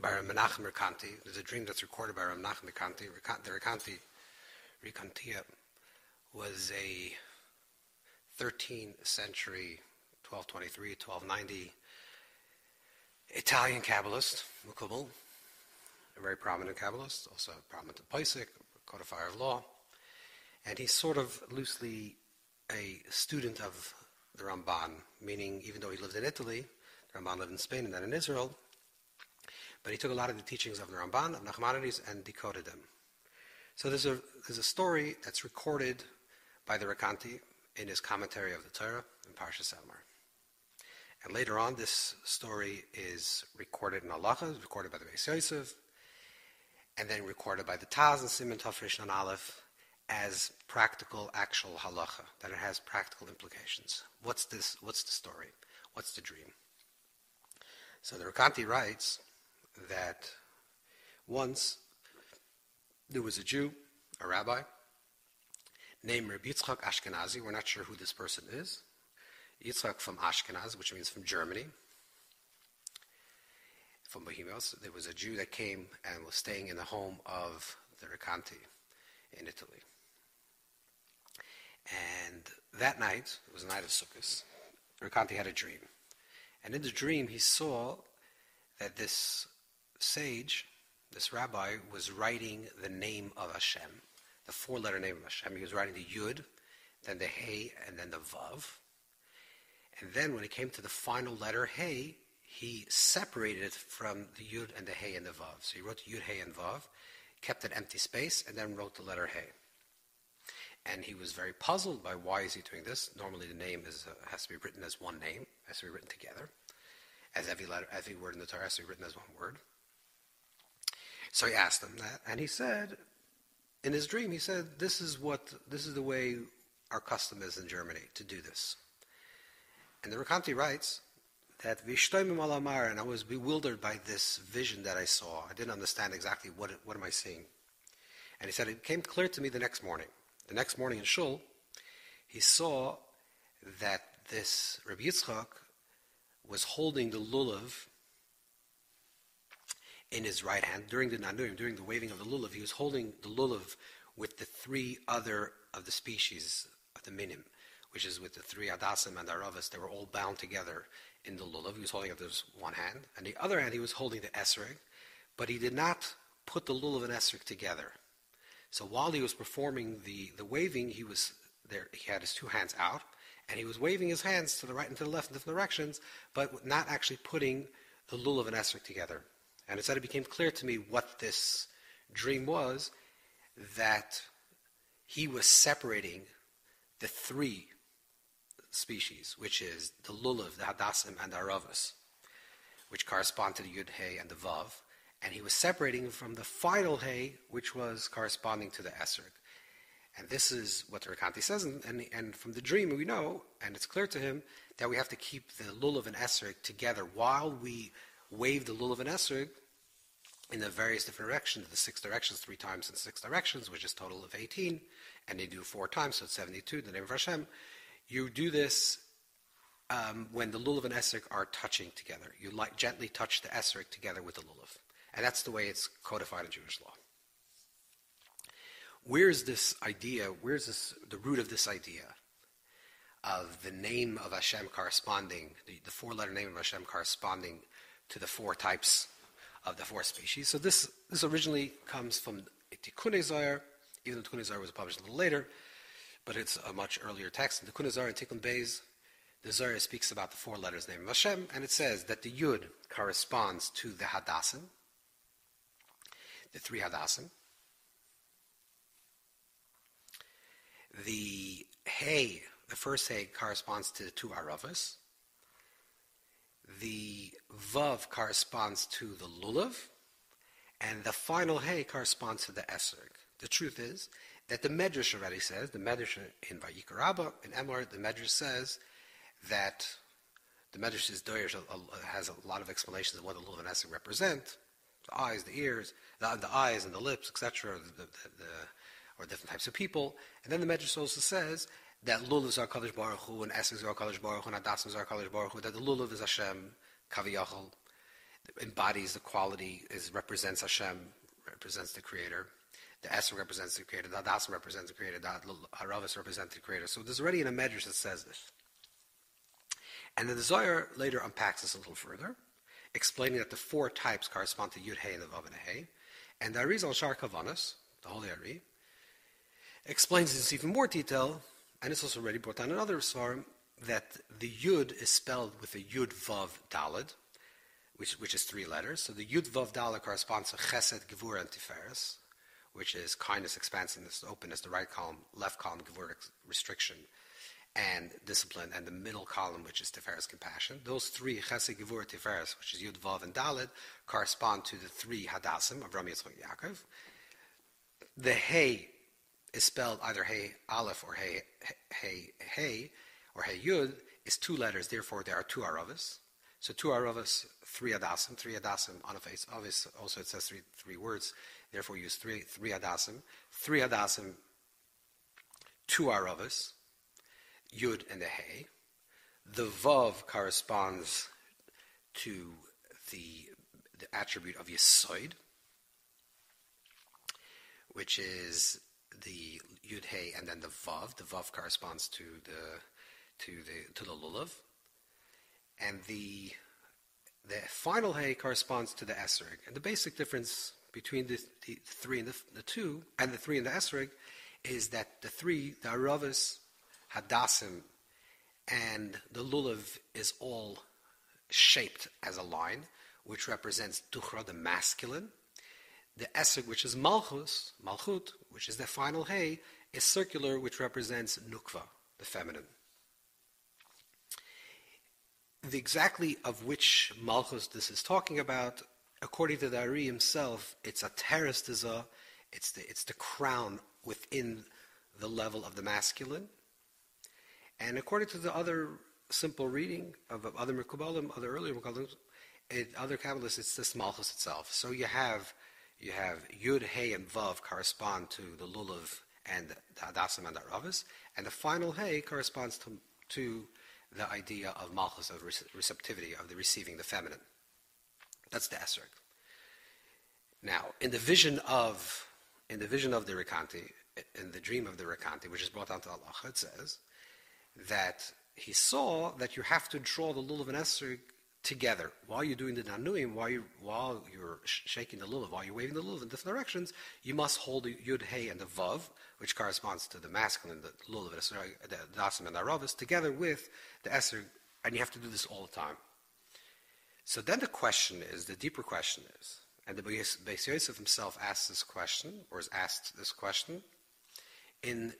by Menachem Rekanti. There's a dream that's recorded by Menachem Rekanti. The Rekanti, Rekantia, was a 13th century, 1223, 1290 Italian Kabbalist, Mukubal, a very prominent Kabbalist, also a prominent in posek, codifier of law. And he's sort of loosely a student of the Ramban, meaning even though he lived in Italy, the Ramban lived in Spain and then in Israel, but he took a lot of the teachings of the Ramban, of Nachmanides, and decoded them. So there's a, there's a story that's recorded by the Rekanti in his commentary of the Torah in Parshas Emor. And later on, this story is recorded in Halacha, recorded by the Beis Yosef, and then recorded by the Taz and Simon Tafresh and Aleph as practical, actual halacha, that it has practical implications. What's this? What's the story? What's the dream? So the Rekanti writes that once there was a Jew, a rabbi, named Rabbi Yitzchak Ashkenazi. We're not sure who this person is. Yitzchak from Ashkenaz, which means from Germany, from Bohemians. There was a Jew that came and was staying in the home of the Rekanti in Italy. And that night, it was a night of Sukkot, Rekanti had a dream. And in the dream, he saw that this sage, this rabbi, was writing the name of Hashem, the four letter name of Hashem. He was writing the Yud, then the Hey, and then the Vav. And then when it came to the final letter Hey, he separated it from the Yud and the Hey and the Vav. So he wrote Yud, Hey, and Vav, kept an empty space, and then wrote the letter Hey. And he was very puzzled by why is he doing this. Normally the name is, uh, has to be written as one name, has to be written together, as every letter, every word in the Torah has to be written as one word. So he asked him that, and he said, in his dream, he said, "This is what this is the way our custom is in Germany to do this." And the Rekanti writes that Vishtoimim alamar, and I was bewildered by this vision that I saw. I didn't understand exactly what what am I seeing. And he said it came clear to me the next morning. The next morning in Shul, he saw that this Rabbi Yitzchak was holding the lulav in his right hand during the nanuim, during the waving of the lulav. He was holding the lulav with the three other of the species of the minim, which is with the three adasim and aravas. They were all bound together in the lulav. He was holding it with one hand, and the other hand he was holding the esrog, but he did not put the lulav and esrog together. So while he was performing the, the waving, he was there. He had his two hands out, and he was waving his hands to the right and to the left in different directions, but not actually putting the lulav and esrog together. And said it became clear to me what this dream was that he was separating the three species, which is the lulav, the hadassim, and the aravas, which correspond to the yud hey and the vav, and he was separating from the final hey, which was corresponding to the esrog. And this is what the Rekanti says, and, and, and, from the dream we know, and it's clear to him, that we have to keep the lulav and esrog together while we wave the lulav and esrog in the various different directions, the six directions, three times in six directions, which is total of 18, and they do four times, so it's 72, the name of Hashem. You do this um, when the lulav and esrog are touching together. You gently touch the esrog together with the lulav. And that's the way it's codified in Jewish law. Where's this idea, where's this, the root of this idea of the name of Hashem corresponding, the, the four letter name of Hashem corresponding to the four types of the four species. So this, this originally comes from Tikkun Zohar, even though Tikkun Zohar was published a little later, but it's a much earlier text. In Tikkun Zohar and Tikkun Beis, the Zohar speaks about the four letters name Hashem, and it says that the Yud corresponds to the Hadassim, the three Hadassim. The Hey, the first Hey, corresponds to the two Aravas the vav corresponds to the lulav, and the final hey corresponds to the esrog. The truth is that the Medrash already says, the Medrash in Vayikra Rabbah, in Emor, the Medrash says that the Medrash is has a lot of explanations of what the lulav and esrog represent, the eyes, the ears, the, the eyes and the lips, etc., the, the, the, or different types of people. And then the Medrash also says that lulav are Kadosh Baruch Hu and Esek are Kadosh Baruch Hu and Adasim are Kadosh Baruch Hu, that the lulav is Hashem, Kaviyachal, embodies the quality, is represents Hashem, represents the Creator. The Esrog represents the Creator. The Hadasim represents the Creator. The Haravis represents the Creator. So there's already in a medrash that says this. And the Zohar later unpacks this a little further, explaining that the four types correspond to Yud Hey and the Vav and Hey. And the Arizal Shar Kavanas, the Holy Ari, explains this in even more detail, and it's also already brought down another Svarim, that the Yud is spelled with a Yud Vav Dalid, which, which is three letters. So the Yud Vav Dalid corresponds to Chesed, Gevur, and Tiferes, which is kindness, expansiveness, openness, the right column, left column, Gevur, restriction, and discipline, and the middle column, which is Tiferes, compassion. Those three, Chesed, Gevur, Tiferes, which is Yud Vav and Dalid, correspond to the three Hadassim of Rami Yitzchak Yaakov. The Hey is spelled either Hey Aleph or Hey Hey Hey or Hey Yud is two letters. Therefore, there are two Aravas. So two Aravas, three Adasim, three Adasim on a face. Obviously, also it says three three words. Therefore, use three three Adasim, three Adasim, two Aravas, Yud and the Hey. The Vav corresponds to the the attribute of Yisoid, which is the Yud Hey and then the Vav. The Vav corresponds to the to the to the Lulav. And the the final Hey corresponds to the Esrig. And the basic difference between the, the three and the, the, two and the three and the Esrig is that the three, the Aravas, Hadassim, and the Lulav is all shaped as a line, which represents Duchra, the masculine, the esrog, which is malchus, malchut, which is the final hay, is circular, which represents nukva, the feminine. The exactly of which malchus this is talking about, according to the Ari himself, it's a terestiza, it's the, it's the crown within the level of the masculine. And according to the other simple reading of other Mekubalim, other earlier Mekubalim, other Kabbalists, it's this malchus itself. So you have you have Yud, Hey, and Vav correspond to the Lulav and the Hadasim and the Ravis, and the final Hey corresponds to, to the idea of Malchus, of receptivity, of the receiving, the feminine. That's the Esrog. Now, in the vision of in the vision of the Rekanti, in the dream of the Rekanti, which is brought down to Allah, it says that he saw that you have to draw the lulav and esrog together. While you're doing the nanuim, while, you, while you're shaking the lulav, while you're waving the lulav in different directions, you must hold the yud, hey, and the vav, which corresponds to the masculine, the lulav, the dasim, and the aravis, together with the eser, and you have to do this all the time. So then the question is, the deeper question is, and the Beis Yosef himself asks this question, or is asked this question, in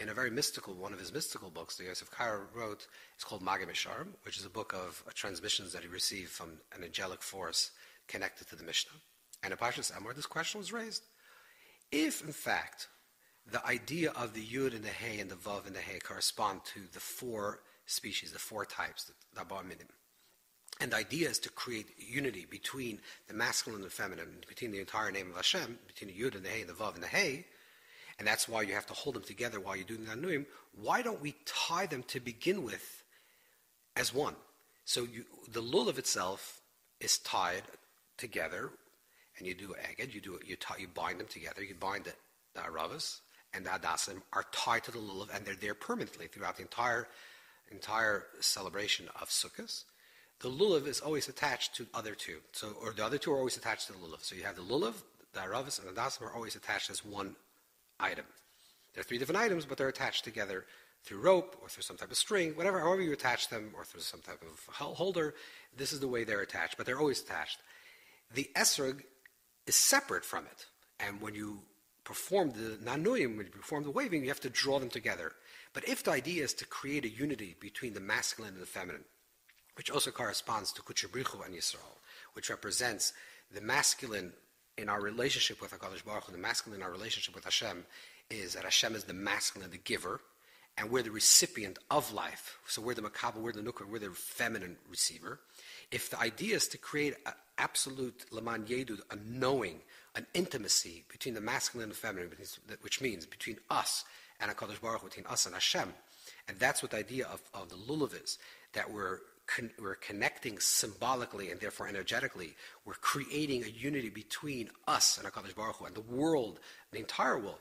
in a very mystical, one of his mystical books, the Yosef Karo wrote, it's called Magim which is a book of uh, transmissions that he received from an angelic force connected to the Mishnah. And in Pashas Emor, this question was raised. If, in fact, the idea of the Yud and the Hey and the Vav and the Hey correspond to the four species, the four types, the, the Minim, and the idea is to create unity between the masculine and the feminine, between the entire name of Hashem, between the Yud and the Hey and the Vav and the Hey, and that's why you have to hold them together while you're doing the Anuim, why don't we tie them to begin with as one? So you, the lulav itself is tied together, and you do eged, you do you, tie, you bind them together, you bind the, the aravas and the hadassim are tied to the lulav, and they're there permanently throughout the entire entire celebration of Sukkot. The lulav is always attached to other two, so or the other two are always attached to the lulav. So you have the lulav, the aravas, and the hadassim are always attached as one item. There are three different items, but they're attached together through rope or through some type of string, whatever, however you attach them, or through some type of holder. This is the way they're attached, but they're always attached. The esrog is separate from it, and when you perform the nanuyim, when you perform the waving, you have to draw them together. But if the idea is to create a unity between the masculine and the feminine, which also corresponds to Kuchabrichu and Yisrael, which represents the masculine in our relationship with HaKadosh Baruch Hu, the masculine in our relationship with Hashem, is that Hashem is the masculine, the giver, and we're the recipient of life. So we're the makabel, we're the nukar, we're the feminine receiver. If the idea is to create an absolute laman yedud, a knowing, an intimacy between the masculine and the feminine, which means between us and HaKadosh Baruch Hu, between us and Hashem, and that's what the idea of, of the lulav is, that we're con- we're connecting symbolically and therefore energetically. We're creating a unity between us and HaKadosh Baruch Hu and the world, the entire world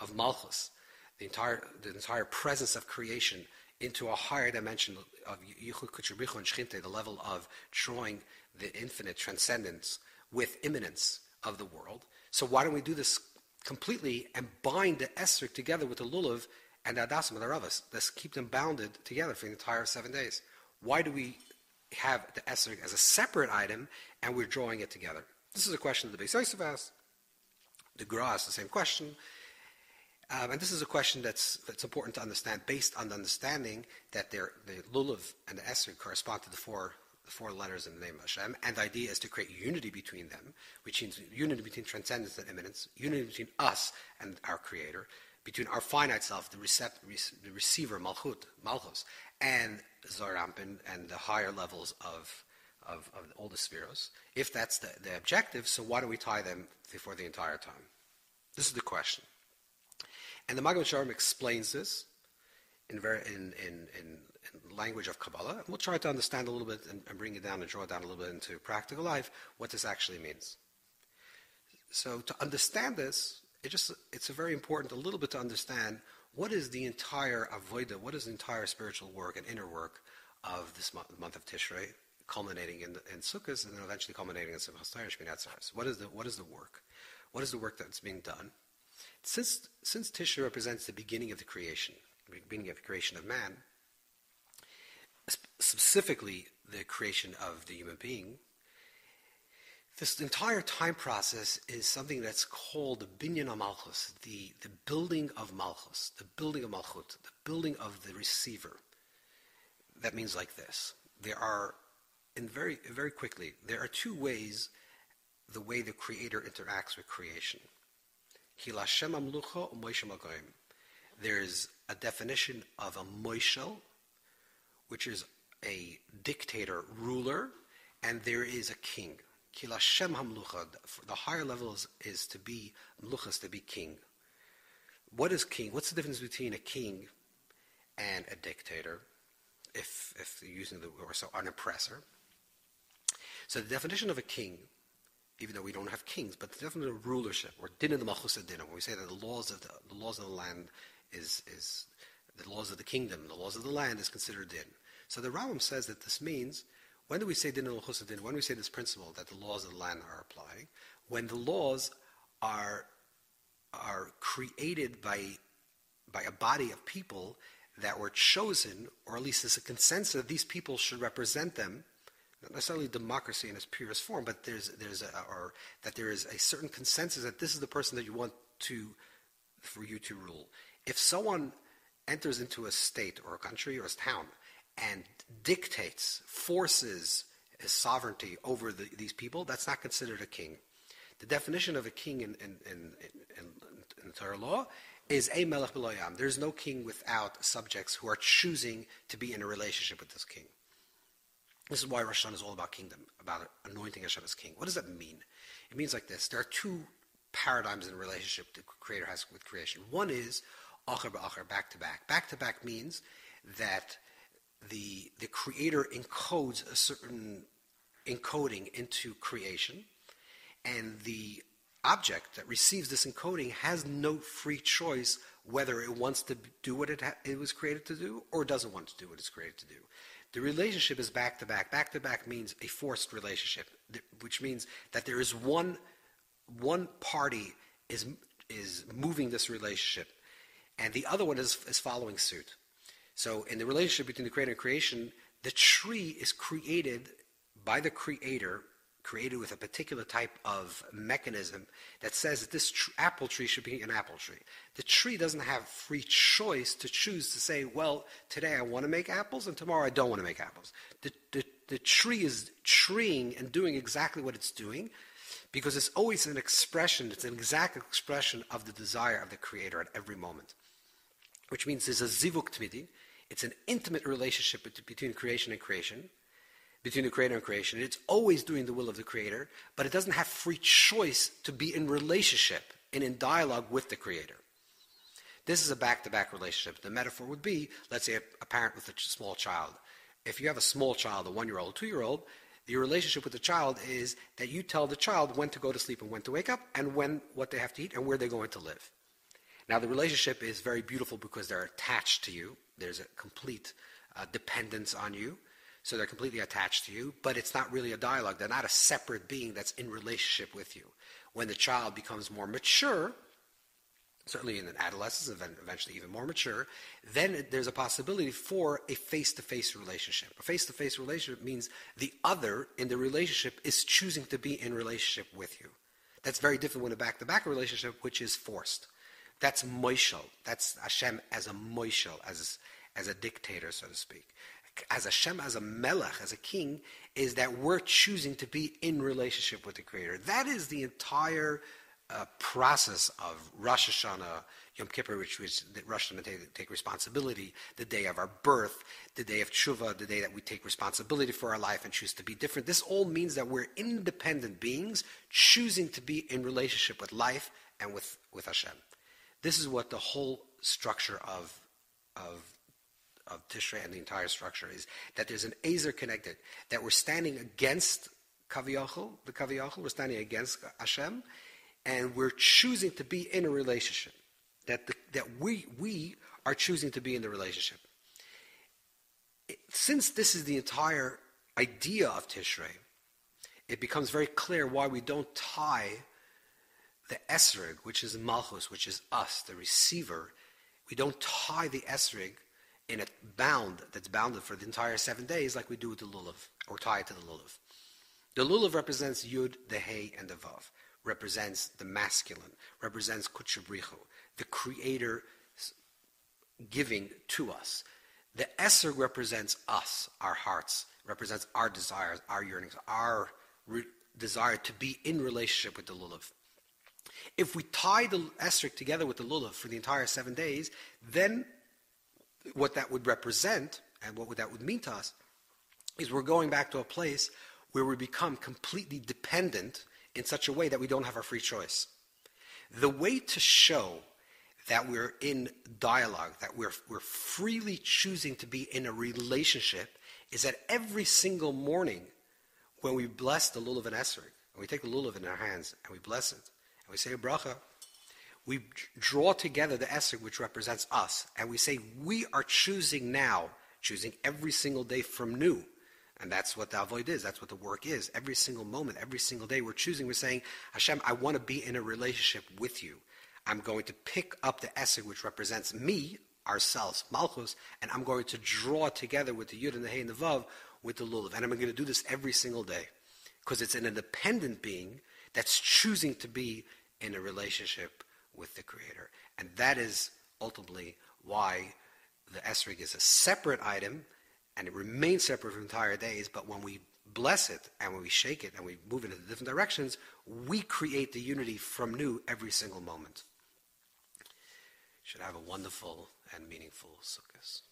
of Malchus, the entire, the entire presence of creation into a higher dimension of Yichud Kuchurichu and Shchinte, the level of drawing the infinite transcendence with immanence of the world. So why don't we do this completely and bind the Esrik together with the Lulav and the Adasim and the Ravas? Let's keep them bounded together for the entire seven days. Why do we have the Esrik as a separate item and we're drawing it together? This is a question that the Beis Yosef asked. The Gra asked the same question. Um, and this is a question that's, that's important to understand based on the understanding that the Lulav and the Esrik correspond to the four the four letters in the name of Hashem, and the idea is to create unity between them, which means unity between transcendence and immanence, unity between us and our Creator, between our finite self, the, recept, the receiver, Malchut, Malchus, and Zeir Anpin, and the higher levels of, of, of all the sefiros. If that's the, the objective, so why don't we tie them for the entire time? This is the question. And the Maggid Meisharim explains this in, very, in, in, in language of Kabbalah. We'll try to understand a little bit and, and bring it down and draw it down a little bit into practical life what this actually means. So to understand this, it just it's very important a little bit to understand what is the entire avoida, what is the entire spiritual work and inner work of this month, month of Tishrei, culminating in, in Sukkot and then eventually culminating in Simchas Torah What is the what is the work? What is the work that's being done? Since since Tishrei represents the beginning of the creation, the beginning of the creation of man, specifically the creation of the human being, this entire time process is something that's called the binyan malchus, the, the building of malchus, the building of malchut, the building of the receiver. That means like this. There are, in very, very quickly, there are two ways the way the creator interacts with creation. There's a definition of a moishel, which is a dictator ruler, and there is a king. Kilashem hamlucha. The higher level is, is to be mluchas, to be king. What is king? What's the difference between a king and a dictator? If if using the word so an oppressor. So the definition of a king, even though we don't have kings, but the definition of rulership or din of the malchus din, when we say that the laws of the, the laws of the land is is the laws of the kingdom, the laws of the land is considered din. So the Rambam says that this means, when do we say din al din? When we say this principle that the laws of the land are applying? When the laws are, are created by, by a body of people that were chosen, or at least there's a consensus that these people should represent them, not necessarily democracy in its purest form, but there's, there's a, or that there is a certain consensus that this is the person that you want to, for you to rule. If someone enters into a state or a country or a town and dictates, forces his sovereignty over the, these people, that's not considered a king. The definition of a king in, in, in, in, in Torah law is a melech beloyam. There's no king without subjects who are choosing to be in a relationship with this king. This is why Rosh Hashanah is all about kingdom, about anointing Hashem as king. What does that mean? It means like this. There are two paradigms in relationship the Creator has with creation. One is acher ba'acher, back to back. Back to back means that the, the creator encodes a certain encoding into creation, and the object that receives this encoding has no free choice whether it wants to do what it, ha- it was created to do or doesn't want to do what it's created to do. The relationship is back to back. Back to back means a forced relationship, which means that there is one one party is is moving this relationship, and the other one is, is following suit. So, in the relationship between the creator and creation, the tree is created by the creator, created with a particular type of mechanism that says that this tr- apple tree should be an apple tree. The tree doesn't have free choice to choose to say, well, today I want to make apples and tomorrow I don't want to make apples. The, the, the tree is treeing and doing exactly what it's doing because it's always an expression, it's an exact expression of the desire of the creator at every moment. Which means there's a zivuk tmidi, it's an intimate relationship between creation and creation, between the creator and creation. It's always doing the will of the creator, but it doesn't have free choice to be in relationship and in dialogue with the creator. This is a back to back relationship. The metaphor would be let's say a, parent with a small child if you have a small child, a one-year-old, two-year-old, your relationship with the child is that you tell the child when to go to sleep and when to wake up, and when what they have to eat and where they're going to live. Now, the relationship is very beautiful because they're attached to you. There's a complete uh, dependence on you. So they're completely attached to you, but it's not really a dialogue. They're not a separate being that's in relationship with you. When the child becomes more mature, certainly in an adolescence, and eventually even more mature, then there's a possibility for a face-to-face relationship. A face-to-face relationship means the other in the relationship is choosing to be in relationship with you. That's very different when a back-to-back relationship, which is forced. That's moishel. That's Hashem as a moishel, as, as a dictator, so to speak as Hashem, as a melech, as a king, is that we're choosing to be in relationship with the Creator. That is the entire uh, process of Rosh Hashanah, Yom Kippur, which was that Rosh Hashanah take, take, responsibility, the day of our birth, the day of Tshuva, the day that we take responsibility for our life and choose to be different. This all means that we're independent beings choosing to be in relationship with life and with, with Hashem. This is what the whole structure of, of of Tishrei and the entire structure is that there's an ezer kenegdo, that we're standing against Kaviyachal, the Kaviyachal, we're standing against Hashem, and we're choosing to be in a relationship. That, the, that we, we are choosing to be in the relationship. Since this is the entire idea of Tishrei, it becomes very clear why we don't tie the esrig, which is Malchus, which is us, the receiver, we don't tie the esrig in a bound that's bounded for the entire seven days, like we do with the lulav, or tie it to the lulav. The lulav represents yud, the hay, and the vav. Represents the masculine. Represents kutchabrichu, the creator giving to us. The eser represents us, our hearts. Represents our desires, our yearnings, our re- desire to be in relationship with the lulav. If we tie the esrog together with the lulav for the entire seven days, then what that would represent and what that would mean to us is we're going back to a place where we become completely dependent in such a way that we don't have our free choice. The way to show that we're in dialogue, that we're, we're freely choosing to be in a relationship, is that every single morning when we bless the lulav and esrog, and we take the lulav in our hands and we bless it, and we say a bracha, we draw together the Esrog, which represents us, and we say, we are choosing now, choosing every single day from new. And that's what the avoid is. That's what the work is. Every single moment, every single day, we're choosing. We're saying, Hashem, I want to be in a relationship with you. I'm going to pick up the Esrog, which represents me, ourselves, Malchus, and I'm going to draw together with the Yud and the Hey and the Vav with the Lulav. And I'm going to do this every single day because it's an independent being that's choosing to be in a relationship with the Creator. And that is ultimately why the esrig is a separate item and it remains separate for entire days, but when we bless it and when we shake it and we move it in different directions, we create the unity from new every single moment. Should have a wonderful and meaningful Sukkot.